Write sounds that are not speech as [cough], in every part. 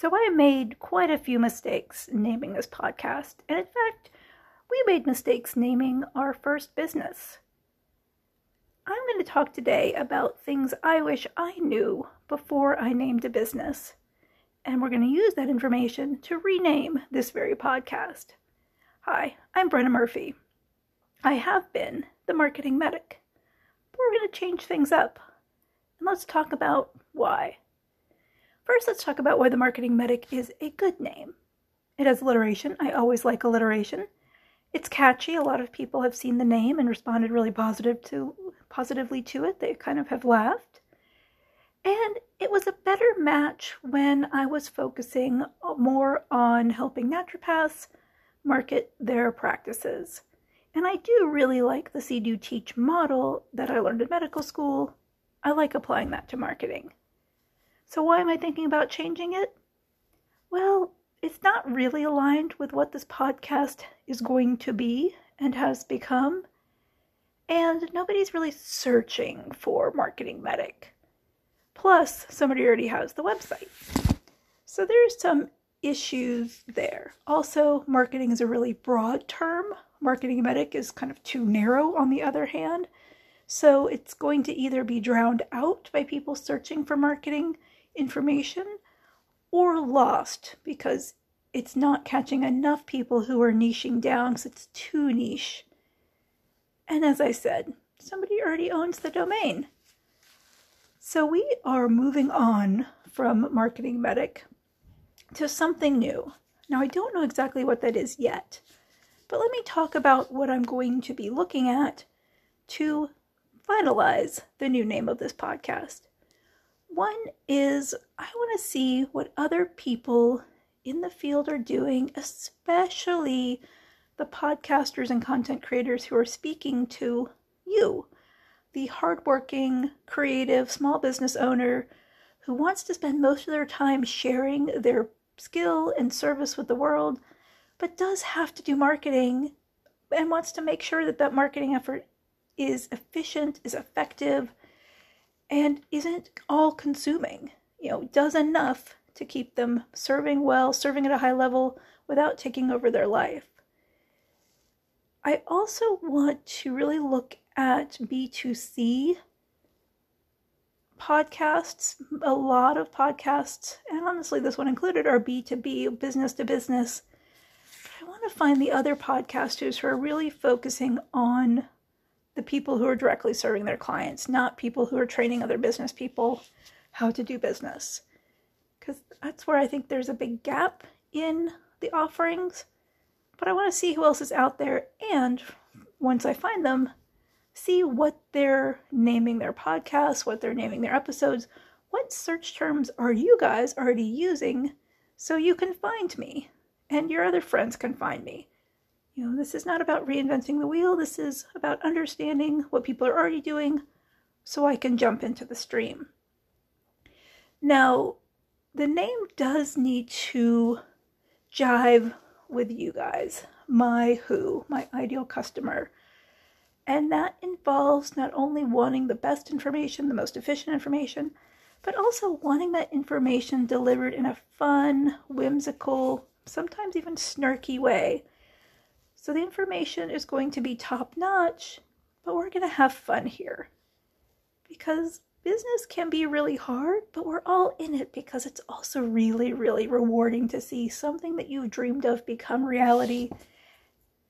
So I made quite a few mistakes naming this podcast, and in fact, we made mistakes naming our first business. I'm going to talk today about things I wish I knew before I named a business, and we're going to use that information to rename this very podcast. Hi, I'm Brenna Murphy. I have been the marketing medic, but we're going to change things up, and let's talk about why. First, let's talk about why the marketing medic is a good name. It has alliteration. I always like alliteration. It's catchy. A lot of people have seen the name and responded really positive to positively to it. They kind of have laughed. And it was a better match when I was focusing more on helping naturopaths market their practices. And I do really like the See Do Teach model that I learned in medical school. I like applying that to marketing. So, why am I thinking about changing it? Well, it's not really aligned with what this podcast is going to be and has become. And nobody's really searching for Marketing Medic. Plus, somebody already has the website. So there's some issues there. Also, marketing is a really broad term. Marketing Medic is kind of too narrow, on the other hand. So it's going to either be drowned out by people searching for marketing information or lost because it's not catching enough people who are niching down because it's too niche. And as I said, somebody already owns the domain. So we are moving on from Marketing Medic to something new. Now, I don't know exactly what that is yet, but let me talk about what I'm going to be looking at to finalize the new name of this podcast. One is I want to see what other people in the field are doing, especially the podcasters and content creators who are speaking to you, the hardworking, creative small business owner who wants to spend most of their time sharing their skill and service with the world, but does have to do marketing and wants to make sure that that marketing effort is efficient, is effective, and isn't all consuming. You know, does enough to keep them serving well, serving at a high level without taking over their life. I also want to really look at B2C podcasts. A lot of podcasts, and honestly, this one included, are B2B, business to business. I want to find the other podcasters who are really focusing on the people who are directly serving their clients, not people who are training other business people how to do business. Because that's where I think there's a big gap in the offerings. But I want to see who else is out there, and once I find them, see what they're naming their podcasts, what they're naming their episodes. What search terms are you guys already using so you can find me and your other friends can find me? You know, this is not about reinventing the wheel. This is about understanding what people are already doing so I can jump into the stream. Now, the name does need to jive with you guys, my who, my ideal customer. And that involves not only wanting the best information, the most efficient information, but also wanting that information delivered in a fun, whimsical, sometimes even snarky way so the information is going to be top notch, but we're going to have fun here. Because business can be really hard, but we're all in it because it's also really, really rewarding to see something that you've dreamed of become reality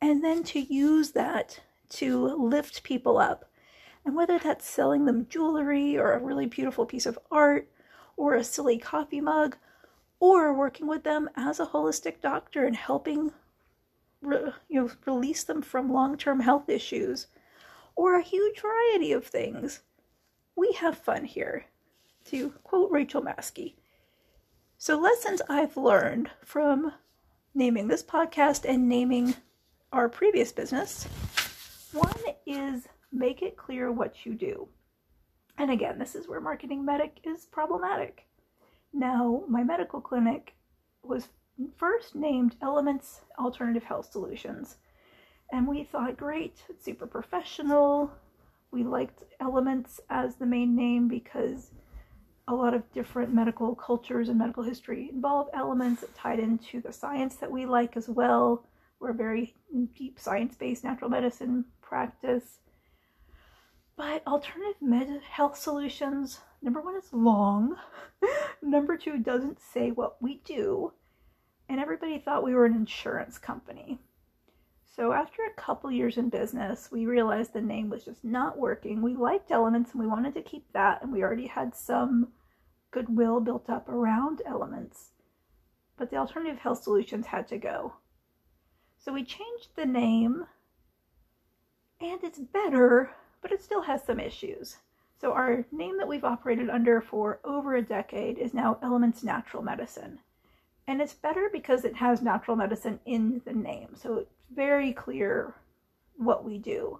and then to use that to lift people up. And whether that's selling them jewelry or a really beautiful piece of art or a silly coffee mug or working with them as a holistic doctor and helping re- you know, release them from long-term health issues or a huge variety of things. We have fun here, to quote Rachel Maskey. So, lessons I've learned from naming this podcast and naming our previous business one is make it clear what you do. And again, this is where marketing medic is problematic. Now, my medical clinic was first named Elements Alternative Health Solutions. And we thought, great, it's super professional. We liked Elements as the main name because a lot of different medical cultures and medical history involve elements tied into the science that we like as well. We're very deep science based natural medicine practice. But alternative med- health solutions, number one, is long. [laughs] number two, doesn't say what we do. And everybody thought we were an insurance company. So after a couple years in business, we realized the name was just not working. We liked Elements and we wanted to keep that, and we already had some goodwill built up around Elements. But the alternative health solutions had to go. So we changed the name, and it's better, but it still has some issues. So our name that we've operated under for over a decade is now Elements Natural Medicine. And it's better because it has natural medicine in the name. So it's very clear what we do.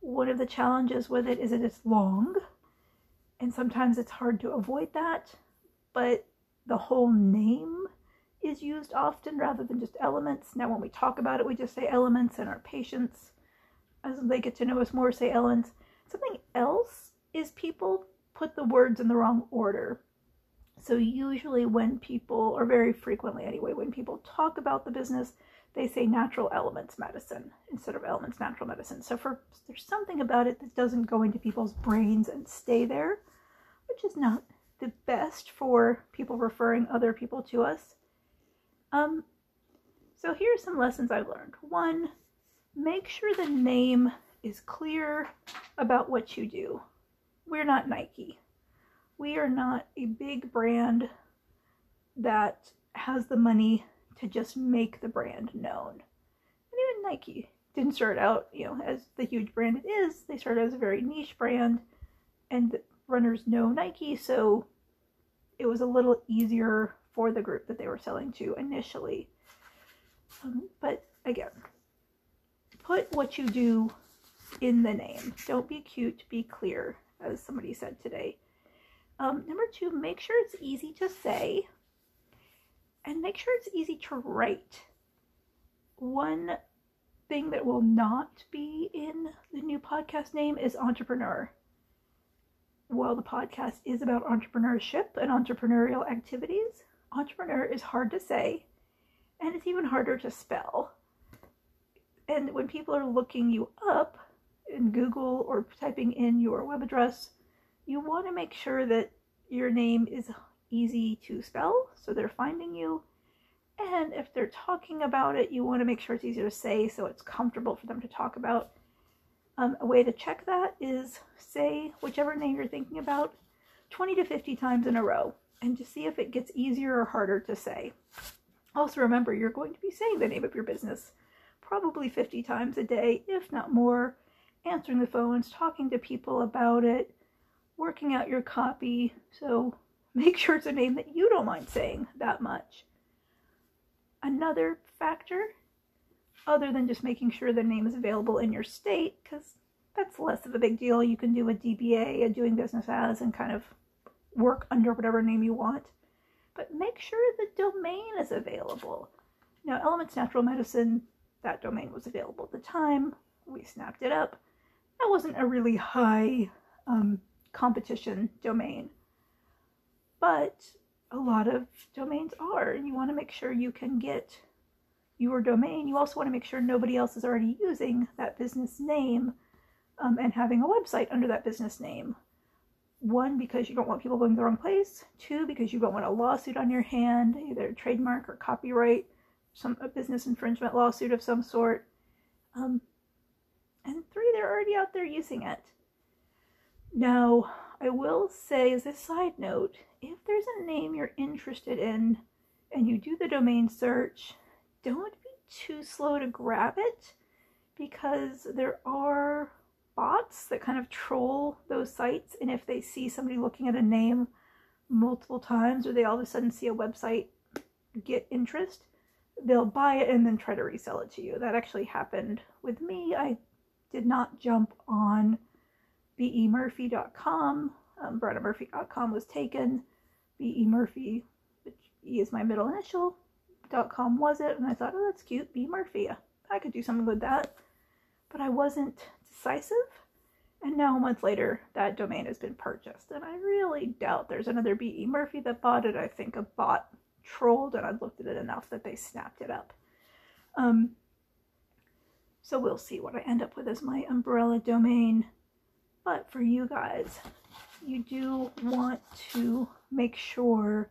One of the challenges with it is that it's long, and sometimes it's hard to avoid that, but the whole name is used often rather than just elements. Now, when we talk about it, we just say elements, and our patients, as they get to know us more, say elements. Something else is people put the words in the wrong order. So, usually, when people, or very frequently anyway, when people talk about the business, they say natural elements medicine instead of elements natural medicine. So, for there's something about it that doesn't go into people's brains and stay there, which is not the best for people referring other people to us. Um, so, here are some lessons I've learned. One, make sure the name is clear about what you do. We're not Nike we are not a big brand that has the money to just make the brand known. And even Nike didn't start out, you know, as the huge brand it is. They started as a very niche brand, and runners know Nike, so it was a little easier for the group that they were selling to initially. Um, but again, put what you do in the name. Don't be cute, be clear, as somebody said today. Um, number two, make sure it's easy to say and make sure it's easy to write. One thing that will not be in the new podcast name is entrepreneur. While the podcast is about entrepreneurship and entrepreneurial activities, entrepreneur is hard to say and it's even harder to spell. And when people are looking you up in Google or typing in your web address, you want to make sure that your name is easy to spell so they're finding you. And if they're talking about it, you want to make sure it's easy to say so it's comfortable for them to talk about. Um, a way to check that is say whichever name you're thinking about 20 to 50 times in a row and just see if it gets easier or harder to say. Also, remember you're going to be saying the name of your business probably 50 times a day, if not more, answering the phones, talking to people about it, working out your copy. So [laughs] make sure it's a name that you don't mind saying that much. Another factor, other than just making sure the name is available in your state, because that's less of a big deal. You can do a DBA, a doing business as, and kind of work under whatever name you want. But make sure the domain is available. Now, Elements Natural Medicine, that domain was available at the time. We snapped it up. That wasn't a really high um, competition domain. But a lot of domains are, and you want to make sure you can get your domain. You also want to make sure nobody else is already using that business name um, and having a website under that business name. One, because you don't want people going to the wrong place. Two, because you don't want a lawsuit on your hand, either trademark or copyright, some a business infringement lawsuit of some sort. Um, and three, they're already out there using it. Now, I will say as a side note, if there's a name you're interested in and you do the domain search, don't be too slow to grab it because there are bots that kind of troll those sites and if they see somebody looking at a name multiple times or they all of a sudden see a website get interest, they'll buy it and then try to resell it to you. That actually happened with me. I did not jump on bemurphy.com. Um, BrennaMurphy.com was taken. B.E. Murphy, which E is my middle initial, .com was it. And I thought, oh, that's cute. B. Murphy. I could do something with that. But I wasn't decisive. And now a month later, that domain has been purchased. And I really doubt there's another B.E. Murphy that bought it. I think a bot trolled and I looked at it enough that they snapped it up. Um, so we'll see what I end up with as my umbrella domain. But for you guys, you do want to make sure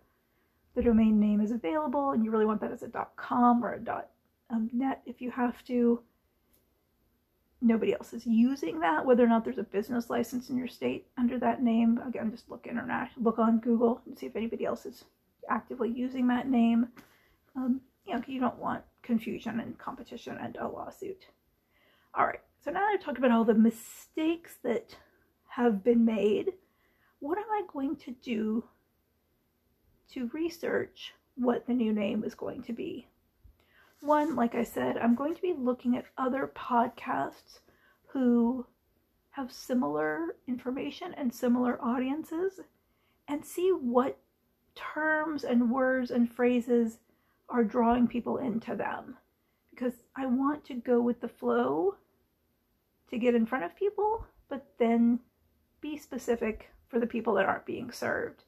the domain name is available and you really want that as a .com or a um, .net if you have to. Nobody else is using that, whether or not there's a business license in your state under that name. Again, just look international, look on Google and see if anybody else is actively using that name. Um, you know, you don't want confusion and competition and a lawsuit. All right, so now that I've talked about all the mistakes that have been made. What am I going to do to research what the new name is going to be? One, like I said, I'm going to be looking at other podcasts who have similar information and similar audiences and see what terms and words and phrases are drawing people into them because I want to go with the flow to get in front of people, but then be specific for the people that aren't being served.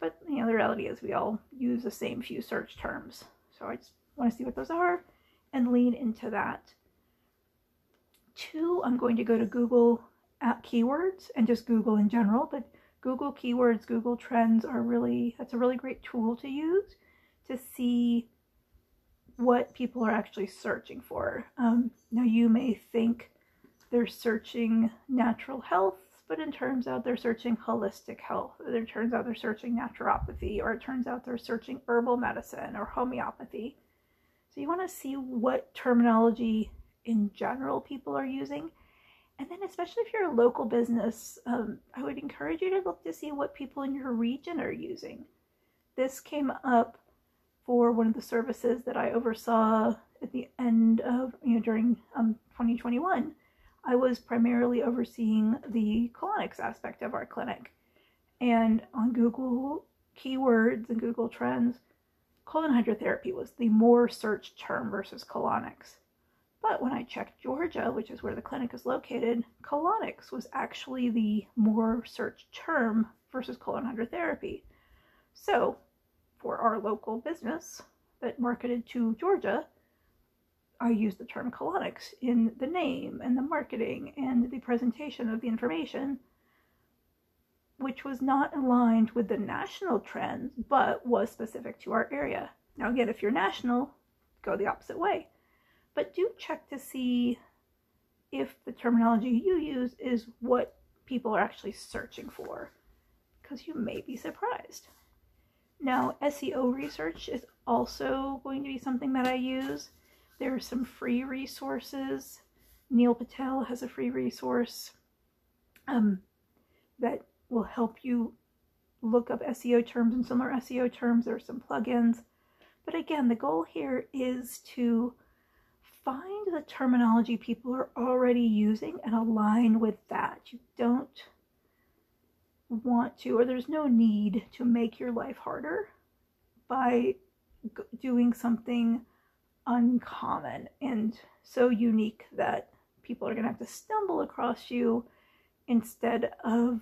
But you know, the reality is we all use the same few search terms. So I just want to see what those are and lean into that. Two, I'm going to go to Google Ads keywords and just Google in general, but Google keywords, Google Trends are really, that's a really great tool to use to see what people are actually searching for. Um, now, you may think they're searching natural health, but it turns out they're searching holistic health. It turns out they're searching naturopathy, or it turns out they're searching herbal medicine or homeopathy. So, you want to see what terminology in general people are using and then, especially if you're a local business, um, I would encourage you to look to see what people in your region are using. This came up for one of the services that I oversaw at the end of, you know, during um, 2021. I was primarily overseeing the colonics aspect of our clinic. And on Google keywords and Google Trends, colon hydrotherapy was the more searched term versus colonics. But when I checked Georgia, which is where the clinic is located, colonics was actually the more searched term versus colon hydrotherapy. So, for our local business that marketed to Georgia, I used the term colonics in the name and the marketing and the presentation of the information, which was not aligned with the national trends but was specific to our area. Now, again, if you're national, go the opposite way but do check to see if the terminology you use is what people are actually searching for, because you may be surprised. Now, SEO research is also going to be something that I use. There are some free resources. Neil Patel has a free resource um, that will help you look up SEO terms and similar SEO terms. There are some plugins. But again, the goal here is to find the terminology people are already using and align with that. You don't want to, or there's no need to make your life harder by doing something uncommon and so unique that people are going to have to stumble across you instead of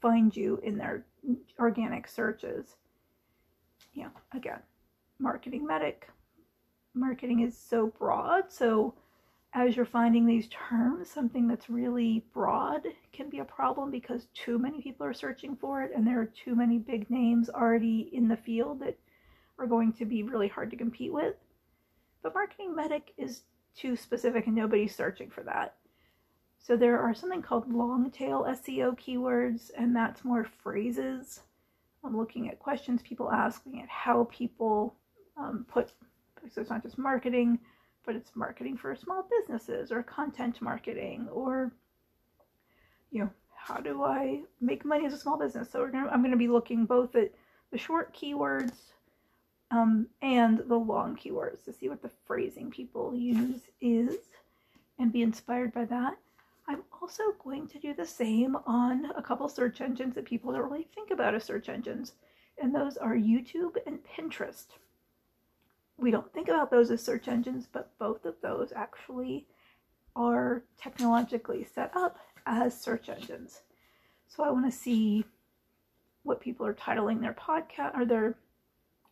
find you in their organic searches. Know, again, marketing medic, marketing is so broad. So as you're finding these terms, something that's really broad can be a problem because too many people are searching for it and there are too many big names already in the field that are going to be really hard to compete with. But marketing medic is too specific and nobody's searching for that. So there are something called long tail SEO keywords, and that's more phrases. I'm looking at questions people ask, looking at how people um, put so it's not just marketing, but it's marketing for small businesses or content marketing or, you know, how do I make money as a small business? So gonna, I'm going to be looking both at the short keywords um, and the long keywords to see what the phrasing people use is and be inspired by that. I'm also going to do the same on a couple search engines that people don't really think about as search engines, and those are YouTube and Pinterest we don't think about those as search engines, but both of those actually are technologically set up as search engines. So I want to see what people are titling their podcast or their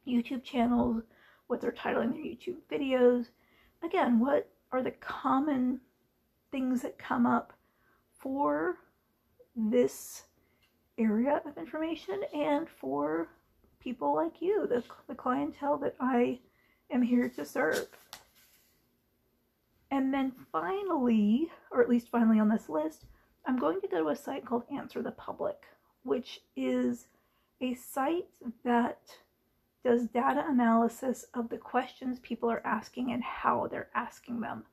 YouTube channels, what they're titling their YouTube videos. Again, what are the common things that come up for this area of information and for people like you, the, the clientele that I am here to serve. And then finally, or at least finally on this list, I'm going to go to a site called Answer the Public, which is a site that does data analysis of the questions people are asking and how they're asking them.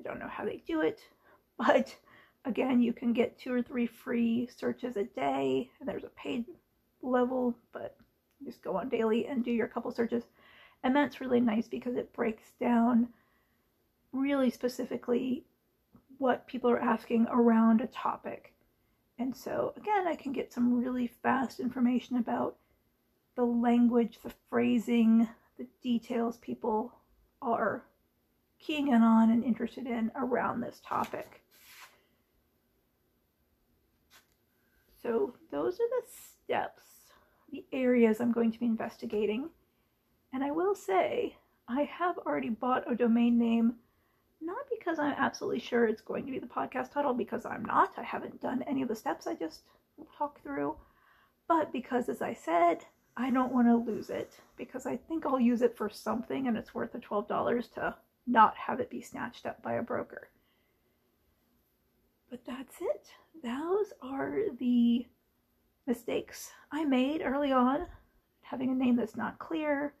I don't know how they do it, but again, you can get two or three free searches a day. And there's a paid level, but just go on daily and do your couple searches. And that's really nice because it breaks down really specifically what people are asking around a topic. And so, again, I can get some really fast information about the language, the phrasing, the details people are keying in on and interested in around this topic. So, those are the steps, the areas I'm going to be investigating. And I will say, I have already bought a domain name not because I'm absolutely sure it's going to be the podcast title, because I'm not. I haven't done any of the steps I just talked through. But because, as I said, I don't want to lose it because I think I'll use it for something and it's worth the $12 to not have it be snatched up by a broker. But that's it. Those are the mistakes I made early on. Having a name that's not clear,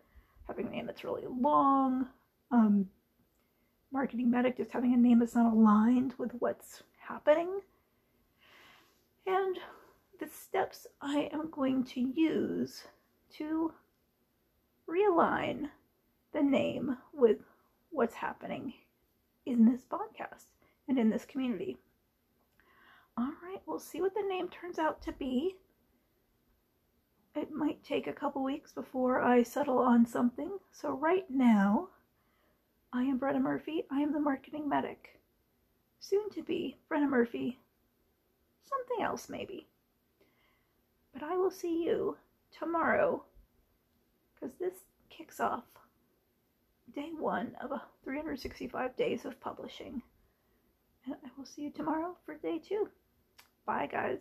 having a name that's really long, um, marketing medic just having a name that's not aligned with what's happening. And the steps I am going to use to realign the name with what's happening in this podcast and in this community. All right, we'll see what the name turns out to be. It might take a couple weeks before I settle on something. So, right now, I am Brenna Murphy. I am the marketing medic. Soon to be Brenna Murphy. Something else, maybe. But I will see you tomorrow because this kicks off day one of a 365 days of publishing. And I will see you tomorrow for day two. Bye, guys.